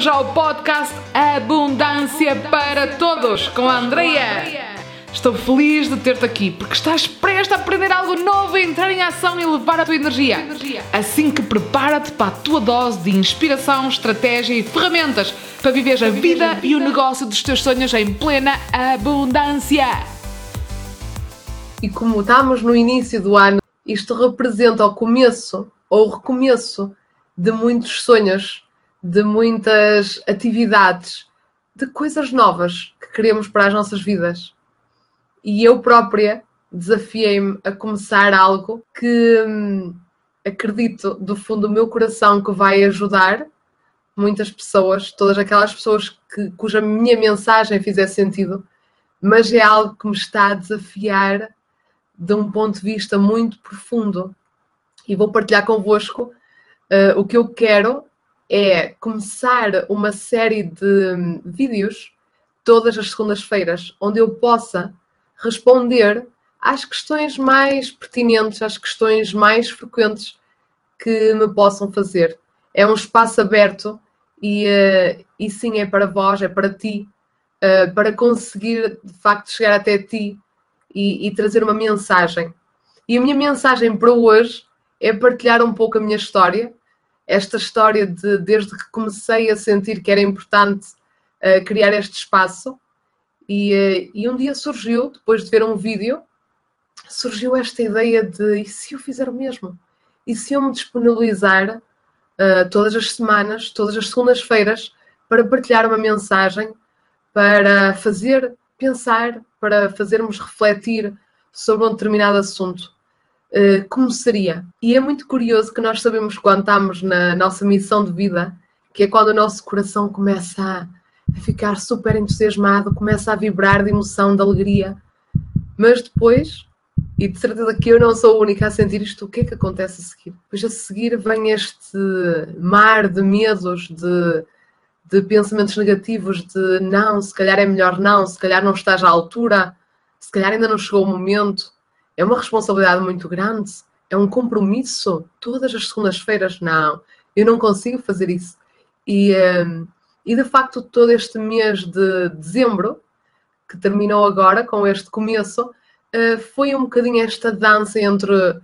bem-vindos ao podcast Abundância para Todos com a Andreia. Estou feliz de ter-te aqui porque estás prestes a aprender algo novo, entrar em ação e levar a tua energia. Assim que prepara-te para a tua dose de inspiração, estratégia e ferramentas para viver a vida e o negócio dos teus sonhos em plena abundância. E como estamos no início do ano, isto representa o começo ou o recomeço de muitos sonhos, de muitas atividades, de coisas novas que queremos para as nossas vidas. E eu própria desafiei-me a começar algo que hum, acredito do fundo do meu coração que vai ajudar muitas pessoas, todas aquelas pessoas que, cuja minha mensagem fizer sentido, mas é algo que me está a desafiar de um ponto de vista muito profundo. E vou partilhar convosco uh, o que eu quero é começar uma série de hum, vídeos todas as segundas-feiras, onde eu possa responder às questões mais pertinentes, às questões mais frequentes que me possam fazer. É um espaço aberto e, uh, e sim, é para vós, é para ti, uh, para conseguir de facto chegar até ti e, e trazer uma mensagem. E a minha mensagem para hoje é partilhar um pouco a minha história, esta história de desde que comecei a sentir que era importante uh, criar este espaço. E, uh, e, um dia surgiu, depois de ver um vídeo, surgiu esta ideia de e se eu fizer o mesmo? E se eu me disponibilizar uh, todas as semanas, todas as segundas-feiras, para partilhar uma mensagem, para fazer pensar, para fazermos refletir sobre um determinado assunto. Uh, como seria? E é muito curioso que nós sabemos quando estamos na nossa missão de vida, que é quando o nosso coração começa a, a ficar super entusiasmado, começa a vibrar de emoção, de alegria. Mas depois, e de certeza que eu não sou a única a sentir isto, o que é que acontece a seguir? Pois a seguir vem este mar de medos, de de pensamentos negativos de não, se calhar é melhor não, se calhar não estás à altura, se calhar ainda não chegou o momento. É uma responsabilidade muito grande, é um compromisso. Todas as segundas-feiras, não, eu não consigo fazer isso. E, um, e de facto, todo este mês de dezembro, que terminou agora com este começo, uh, foi um bocadinho esta dança entre,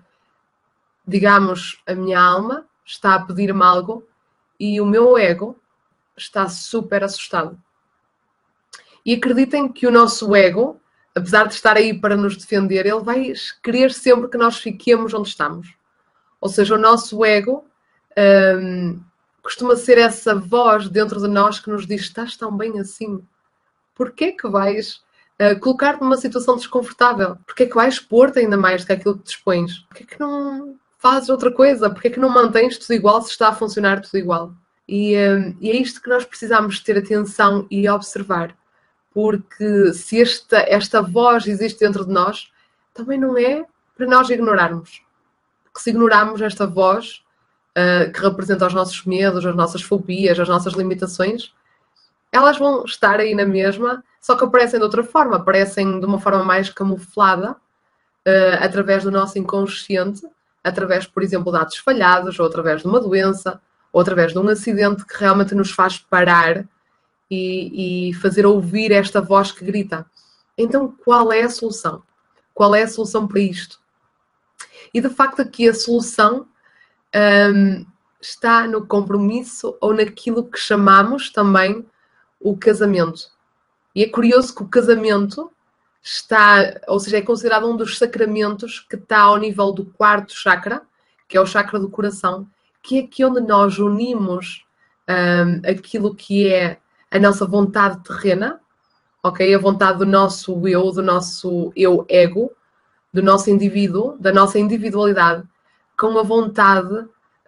digamos, a minha alma está a pedir-me algo e o meu ego está super assustado. E acreditem que o nosso ego, apesar de estar aí para nos defender, ele vai querer sempre que nós fiquemos onde estamos. Ou seja, o nosso ego um, costuma ser essa voz dentro de nós que nos diz: estás tão bem assim? Porquê que vais uh, colocar-te numa situação desconfortável? Porquê que vais pôr-te ainda mais do que aquilo que te? Porquê que não fazes outra coisa? Porquê que não mantens tudo igual se está a funcionar tudo igual? E, hum, e, é isto que nós precisamos ter atenção e observar, porque se esta, esta voz existe dentro de nós, também não é para nós ignorarmos. Porque se ignorarmos esta voz, uh, que representa os nossos medos, as nossas fobias, as nossas limitações, elas vão estar aí na mesma, só que aparecem de outra forma, aparecem de uma forma mais camuflada, uh, através do nosso inconsciente, através, por exemplo, de atos falhados, ou através de uma doença, ou através de um acidente que realmente nos faz parar e, e fazer ouvir esta voz que grita. Então, qual é a solução? Qual é a solução para isto? E de facto, aqui a solução um, está no compromisso ou naquilo que chamamos também o casamento. E é curioso que o casamento está, ou seja, é considerado um dos sacramentos que está ao nível do quarto chakra, que é o chakra do coração, que é aqui onde nós unimos um, aquilo que é a nossa vontade terrena, ok? A vontade do nosso eu, do nosso eu ego, do nosso indivíduo, da nossa individualidade, com a vontade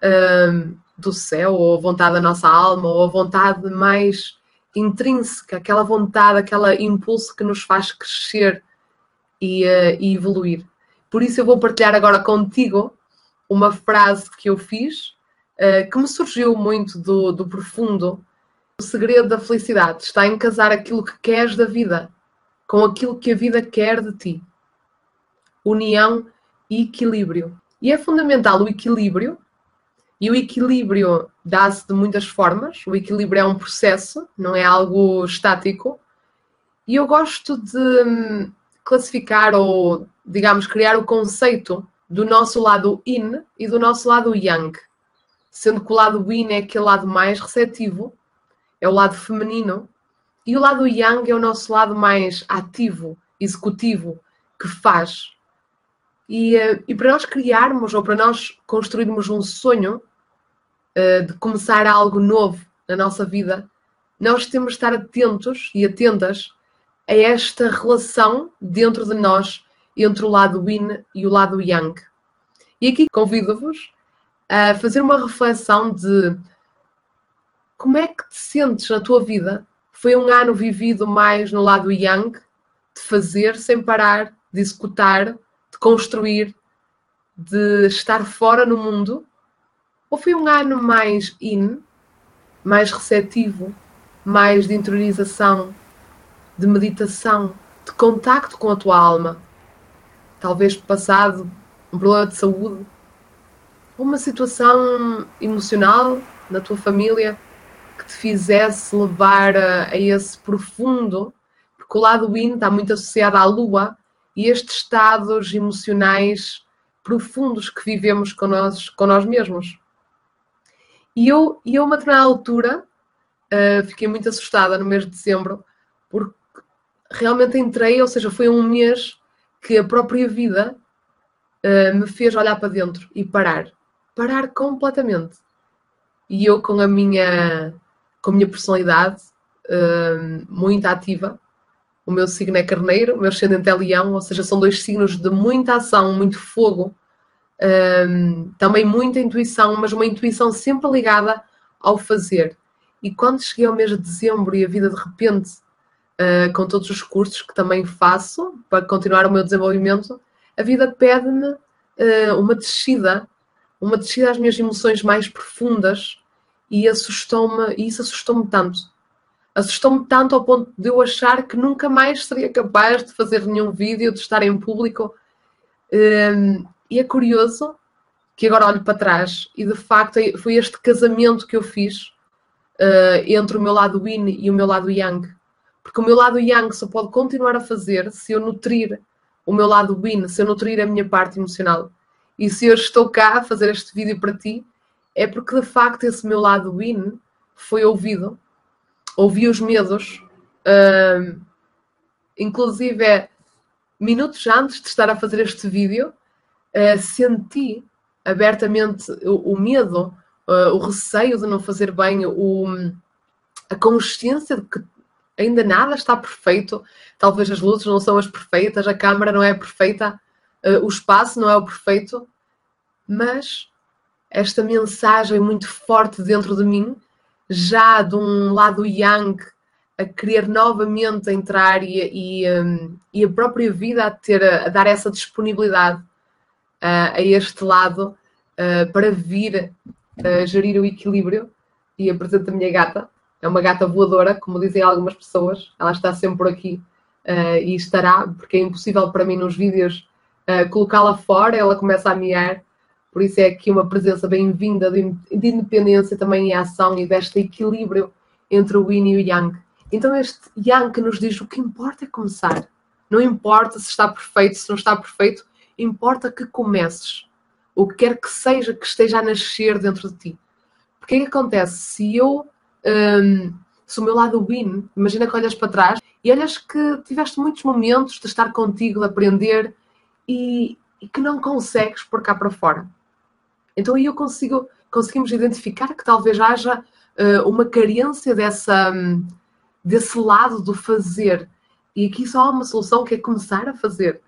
um, do céu, ou a vontade da nossa alma, ou a vontade mais intrínseca, aquela vontade, aquele impulso que nos faz crescer e, uh, e evoluir. Por isso eu vou partilhar agora contigo uma frase que eu fiz uh, que me surgiu muito do, do profundo. O segredo da felicidade está em casar aquilo que queres da vida com aquilo que a vida quer de ti. União e equilíbrio. E é fundamental o equilíbrio E o equilíbrio dá-se de muitas formas. O equilíbrio é um processo, não é algo estático. E eu gosto de hum, classificar ou, digamos, criar o conceito do nosso lado yin e do nosso lado yang. Sendo que o lado yin é aquele lado mais receptivo, é o lado feminino, e o lado yang é o nosso lado mais ativo, executivo, que faz. E, eh, e para nós criarmos ou para nós construirmos um sonho, eh, de começar algo novo na nossa vida, nós temos de estar atentos e atentas a esta relação dentro de nós entre o lado yin e o lado yang. E aqui convido-vos a fazer uma reflexão de como é que te sentes na tua vida? Foi um ano vivido mais no lado yang, de fazer sem parar, de executar, de construir, de estar fora no mundo? Ou foi um ano mais in, mais receptivo, mais de interiorização, de meditação, de contacto com a tua alma? Talvez passado um problema de saúde, uma situação emocional na tua família que te fizesse levar a, a esse profundo, porque o lado yin está muito associado à lua e estes estados emocionais profundos que vivemos com nós, com nós mesmos. E eu, e eu, uma determinada altura, uh, fiquei muito assustada no mês de dezembro, porque realmente entrei, ou seja, foi um mês que a própria vida uh, me fez olhar para dentro e parar. Parar completamente. E eu, com a minha, com a minha personalidade uh, muito ativa, o meu signo é carneiro, o meu ascendente é leão, ou seja, são dois signos de muita ação, muito fogo, um, também muita intuição, mas uma intuição sempre ligada ao fazer. E quando cheguei ao mês de dezembro e a vida de repente, uh, com todos os cursos que também faço para continuar o meu desenvolvimento, a vida pede-me uh, uma descida, uma descida às minhas emoções mais profundas e assustou-me, e isso assustou-me tanto. Assustou-me tanto ao ponto de eu achar que nunca mais seria capaz de fazer nenhum vídeo, de estar em público. Um, e é curioso que agora olho para trás e de facto foi este casamento que eu fiz uh, entre o meu lado yin e o meu lado yang. Porque o meu lado yang só pode continuar a fazer se eu nutrir o meu lado yin, se eu nutrir a minha parte emocional. E se eu estou cá a fazer este vídeo para ti, é porque de facto esse meu lado yin foi ouvido, ouvi os medos, uh, inclusive é minutos antes de estar a fazer este vídeo, uh, senti abertamente o, o medo, uh, o receio de não fazer bem, o, a consciência de que ainda nada está perfeito, talvez as luzes não são as perfeitas, a câmara não é perfeita, uh, o espaço não é o perfeito, mas esta mensagem muito forte dentro de mim, já de um lado yang, a querer novamente entrar e, e, um, e a própria vida a ter a dar essa disponibilidade uh, a este lado uh, para vir gerir o equilíbrio. E apresento a minha gata, é uma gata voadora, como dizem algumas pessoas, ela está sempre por aqui e estará, porque é impossível para mim nos vídeos colocá-la fora, ela começa a miar, por isso é aqui uma presença bem-vinda de, de independência também em ação e deste equilíbrio entre o yin e o yang. Então este yang que nos diz o que importa é começar. Não importa se está perfeito, se não está perfeito, importa que comeces. O que quer que seja que esteja a nascer dentro de ti. Porque o que acontece? Se eu, um, se o meu lado win, imagina que olhas para trás e olhas que tiveste muitos momentos de estar contigo, de aprender e, e que não consegues pôr cá para fora. Então aí eu consigo, conseguimos identificar que talvez haja uh, uma carência dessa, um, desse lado do fazer. E aqui só há uma solução que é começar a fazer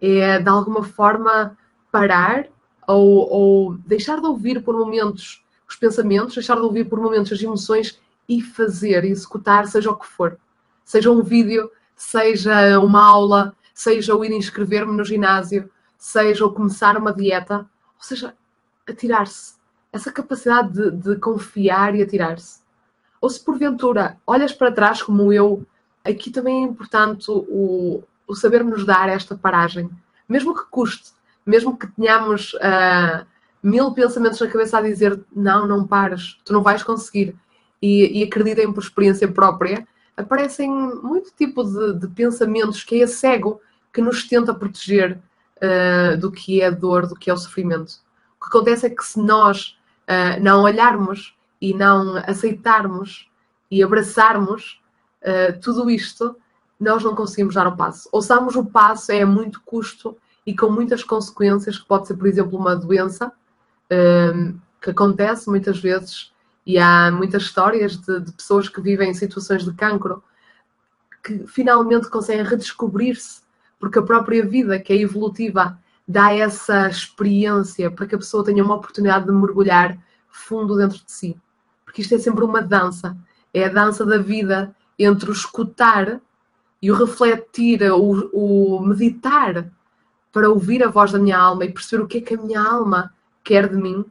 é de alguma forma parar ou, ou deixar de ouvir por momentos os pensamentos, deixar de ouvir por momentos as emoções e fazer, executar, seja o que for. Seja um vídeo, seja uma aula, seja o ir inscrever-me no ginásio, seja o começar uma dieta, ou seja, atirar-se. Essa capacidade de, de confiar e atirar-se. Ou se porventura olhas para trás como eu, aqui também é importante o, o saber nos dar esta paragem, mesmo que custe, mesmo que tenhamos uh, mil pensamentos na cabeça a dizer não, não pares, tu não vais conseguir, e, e acreditem por experiência própria, aparecem muito tipo de, de pensamentos que é esse ego que nos tenta proteger uh, do que é dor, do que é o sofrimento. O que acontece é que se nós uh, não olharmos e não aceitarmos e abraçarmos uh, tudo isto, nós não conseguimos dar o passo. Ouçamos o passo é a muito custo e com muitas consequências, que pode ser, por exemplo, uma doença que acontece muitas vezes, e há muitas histórias de, de pessoas que vivem em situações de cancro que finalmente conseguem redescobrir-se, porque a própria vida, que é evolutiva, dá essa experiência para que a pessoa tenha uma oportunidade de mergulhar fundo dentro de si. Porque isto é sempre uma dança. É a dança da vida entre o escutar e o refletir, o, o meditar para ouvir a voz da minha alma e perceber o que é que a minha alma quer de mim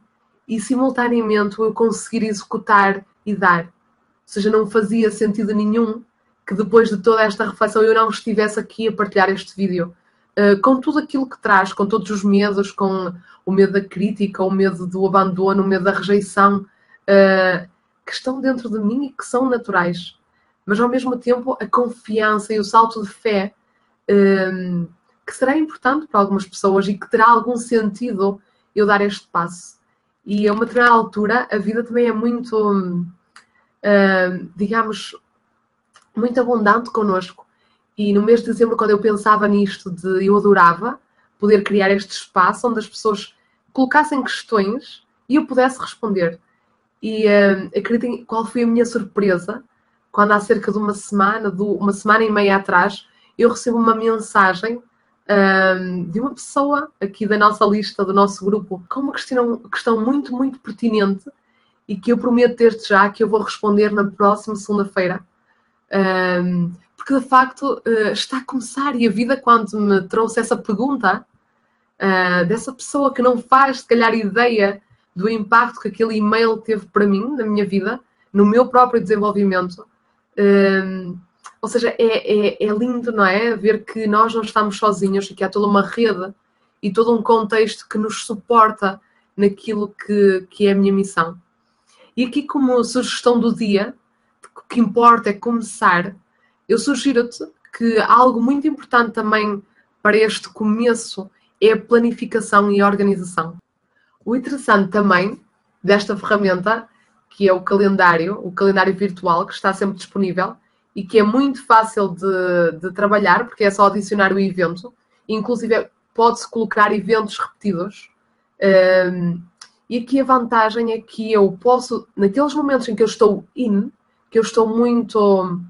e simultaneamente eu conseguir executar e dar. Ou seja, não fazia sentido nenhum que depois de toda esta reflexão eu não estivesse aqui a partilhar este vídeo. Uh, com tudo aquilo que traz, com todos os medos, com o medo da crítica, o medo do abandono, o medo da rejeição, uh, que estão dentro de mim e que são naturais. Mas ao mesmo tempo a confiança e o salto de fé uh, que será importante para algumas pessoas e que terá algum sentido eu dar este passo. E a uma determinada altura a vida também é muito, digamos, muito abundante connosco. E no mês de dezembro, quando eu pensava nisto, de eu adorava poder criar este espaço onde as pessoas colocassem questões e eu pudesse responder. E uh, acreditem qual foi a minha surpresa quando há cerca de uma semana, de uma semana e meia atrás, eu recebo uma mensagem uh, de uma pessoa aqui da nossa lista, do nosso grupo, com uma questão, questão muito, muito pertinente e que eu prometo desde já que eu vou responder na próxima segunda-feira. Um, porque de facto uh, está a começar e a vida, quando me trouxe essa pergunta uh, dessa pessoa que não faz, se calhar, ideia do impacto que aquele e-mail teve para mim, na minha vida, no meu próprio desenvolvimento. Um, ou seja, é, é, é, lindo, não é? Ver que nós não estamos sozinhos e que há toda uma rede e todo um contexto que nos suporta naquilo que, que é a minha missão. E aqui, como sugestão do dia, o que importa é começar. Eu sugiro-te que algo muito importante também para este começo é a planificação e a organização. O interessante também desta ferramenta, que é o calendário, o calendário virtual, que está sempre disponível e que é muito fácil de, de trabalhar, porque é só adicionar o evento, inclusive pode-se colocar eventos repetidos. Um, e aqui a vantagem é que eu posso, naqueles momentos em que eu estou in, que eu estou muito,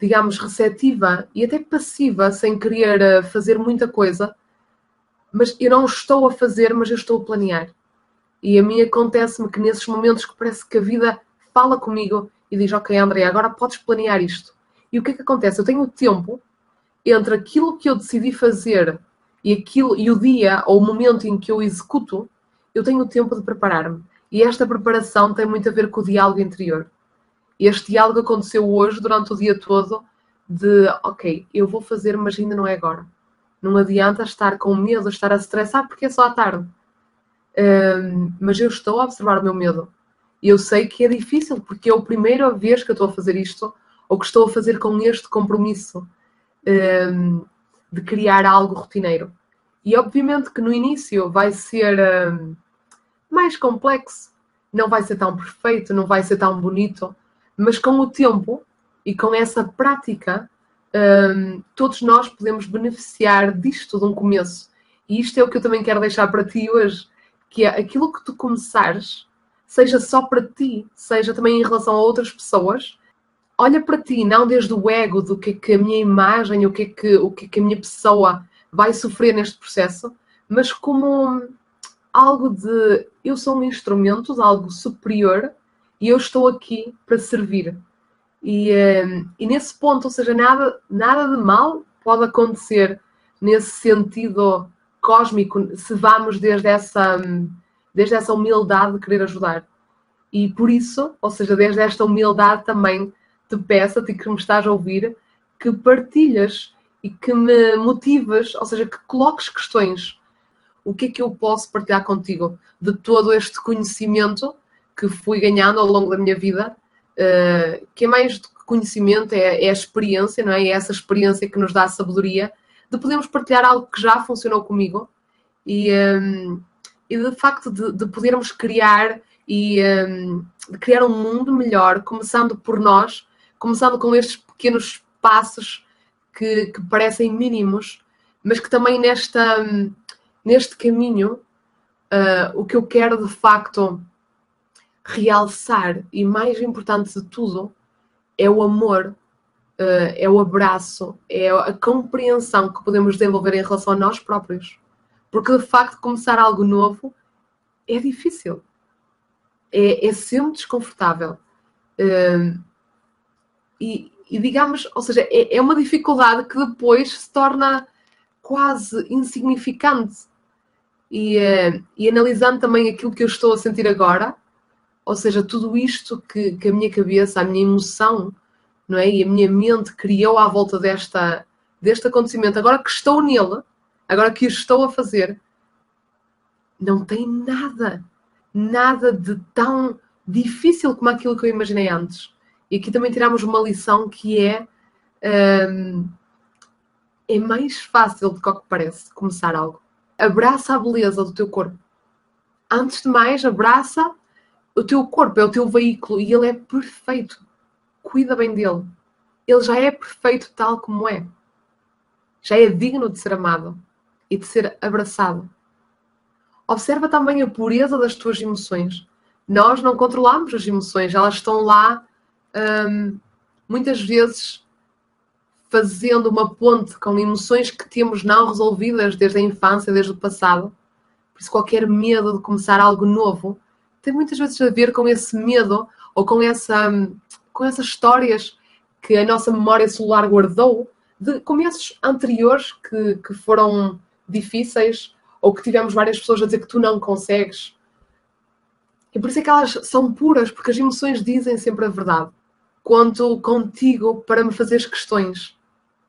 digamos, receptiva e até passiva, sem querer eh, fazer muita coisa, mas eu não estou a fazer, mas eu estou a planear. E a mim acontece-me que nesses momentos que parece que a vida fala comigo e diz: Ok, André, agora podes planear isto. E o que é que acontece? Eu tenho tempo entre aquilo que eu decidi fazer e, aquilo, e o dia ou o momento em que eu executo, eu tenho tempo de preparar-me. E esta preparação tem muito a ver com o diálogo interior. Este diálogo aconteceu hoje, durante o dia todo, de ok, eu vou fazer, mas ainda não é agora. Não adianta estar com medo, estar a estressar, porque é só à tarde. Um, mas eu estou a observar o meu medo. E eu sei que é difícil, porque é a primeira vez que eu estou a fazer isto, ou que estou a fazer com este compromisso um, de criar algo rotineiro. E obviamente que no início vai ser um, mais complexo, não vai ser tão perfeito, não vai ser tão bonito, mas com o tempo e com essa prática, um, todos nós podemos beneficiar disto de um começo. E isto é o que eu também quero deixar para ti hoje, que é aquilo que tu começares, seja só para ti, seja também em relação a outras pessoas, olha para ti, não desde o ego do que é que a minha imagem, o que é que, o que, é que a minha pessoa vai sofrer neste processo, mas como algo de eu sou um instrumento de algo superior e eu estou aqui para servir. E, ehm, e nesse ponto, ou seja, nada, nada de mal pode acontecer nesse sentido cósmico se vamos desde essa, desde essa humildade de querer ajudar. E por isso, ou seja, desde esta humildade também te peço a ti que me estás a ouvir que partilhas e que me motivas, ou seja, que coloques questões. o que é que eu posso partilhar contigo de todo este conhecimento que fui ganhando ao longo da minha vida, uh, que é mais do que conhecimento, é, é, a experiência, não é? É essa experiência que nos dá a sabedoria de podermos partilhar algo que já funcionou comigo e, um, e de facto de, de podermos criar e um, de criar um mundo melhor, começando por nós, começando com estes pequenos passos que, que parecem mínimos, mas que também nesta, neste caminho uh, o que eu quero de facto realçar e mais importante de tudo é o amor, uh, é o abraço, é a compreensão que podemos desenvolver em relação a nós próprios. Porque de facto começar algo novo é difícil é, é sempre desconfortável. Uh, e, e, digamos, ou seja, é, é, uma dificuldade que depois se torna quase insignificante. E, uh, e, analisando também aquilo que eu estou a sentir agora, ou seja, tudo isto que, que a minha cabeça, a minha emoção, não é? E a minha mente criou à volta desta, deste acontecimento, agora que estou nele, agora que estou a fazer, não tem nada nada de tão difícil como aquilo que eu imaginei antes. E aqui também tiramos uma lição que é um, é mais fácil do que, que parece começar algo. Abraça a beleza do teu corpo. Antes de mais, abraça o teu corpo, é o teu veículo e ele é perfeito. Cuida bem dele. Ele já é perfeito tal como é. Já é digno de ser amado e de ser abraçado. Observa também a pureza das tuas emoções. Nós não controlamos as emoções, elas estão lá hum, muitas vezes fazendo uma ponte com emoções que temos não resolvidas desde a infância, desde o passado. Por isso, qualquer medo de começar algo novo tem muitas vezes a ver com esse medo ou com, essa, hum, com essas histórias que a nossa memória celular guardou de começos anteriores que, que foram difíceis ou que tivemos várias pessoas a dizer que tu não consegues. E por isso é que elas são puras, porque as emoções dizem sempre a verdade. Conto contigo para me fazeres questões.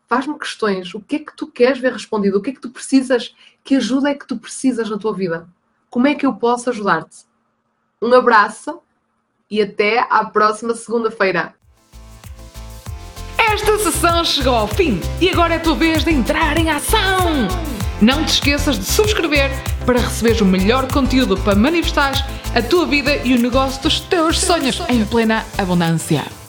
Faz-me questões. O que é que tu queres ver respondido? O que é que tu precisas? Que ajuda é que tu precisas na tua vida? Como é que eu posso ajudar-te? Um abraço e até à próxima segunda-feira. Esta sessão chegou ao fim e agora é a tua vez de entrar em ação. Não te esqueças de subscrever para receberes o melhor conteúdo para manifestar a tua vida e o negócio dos teus sonhos em plena abundância.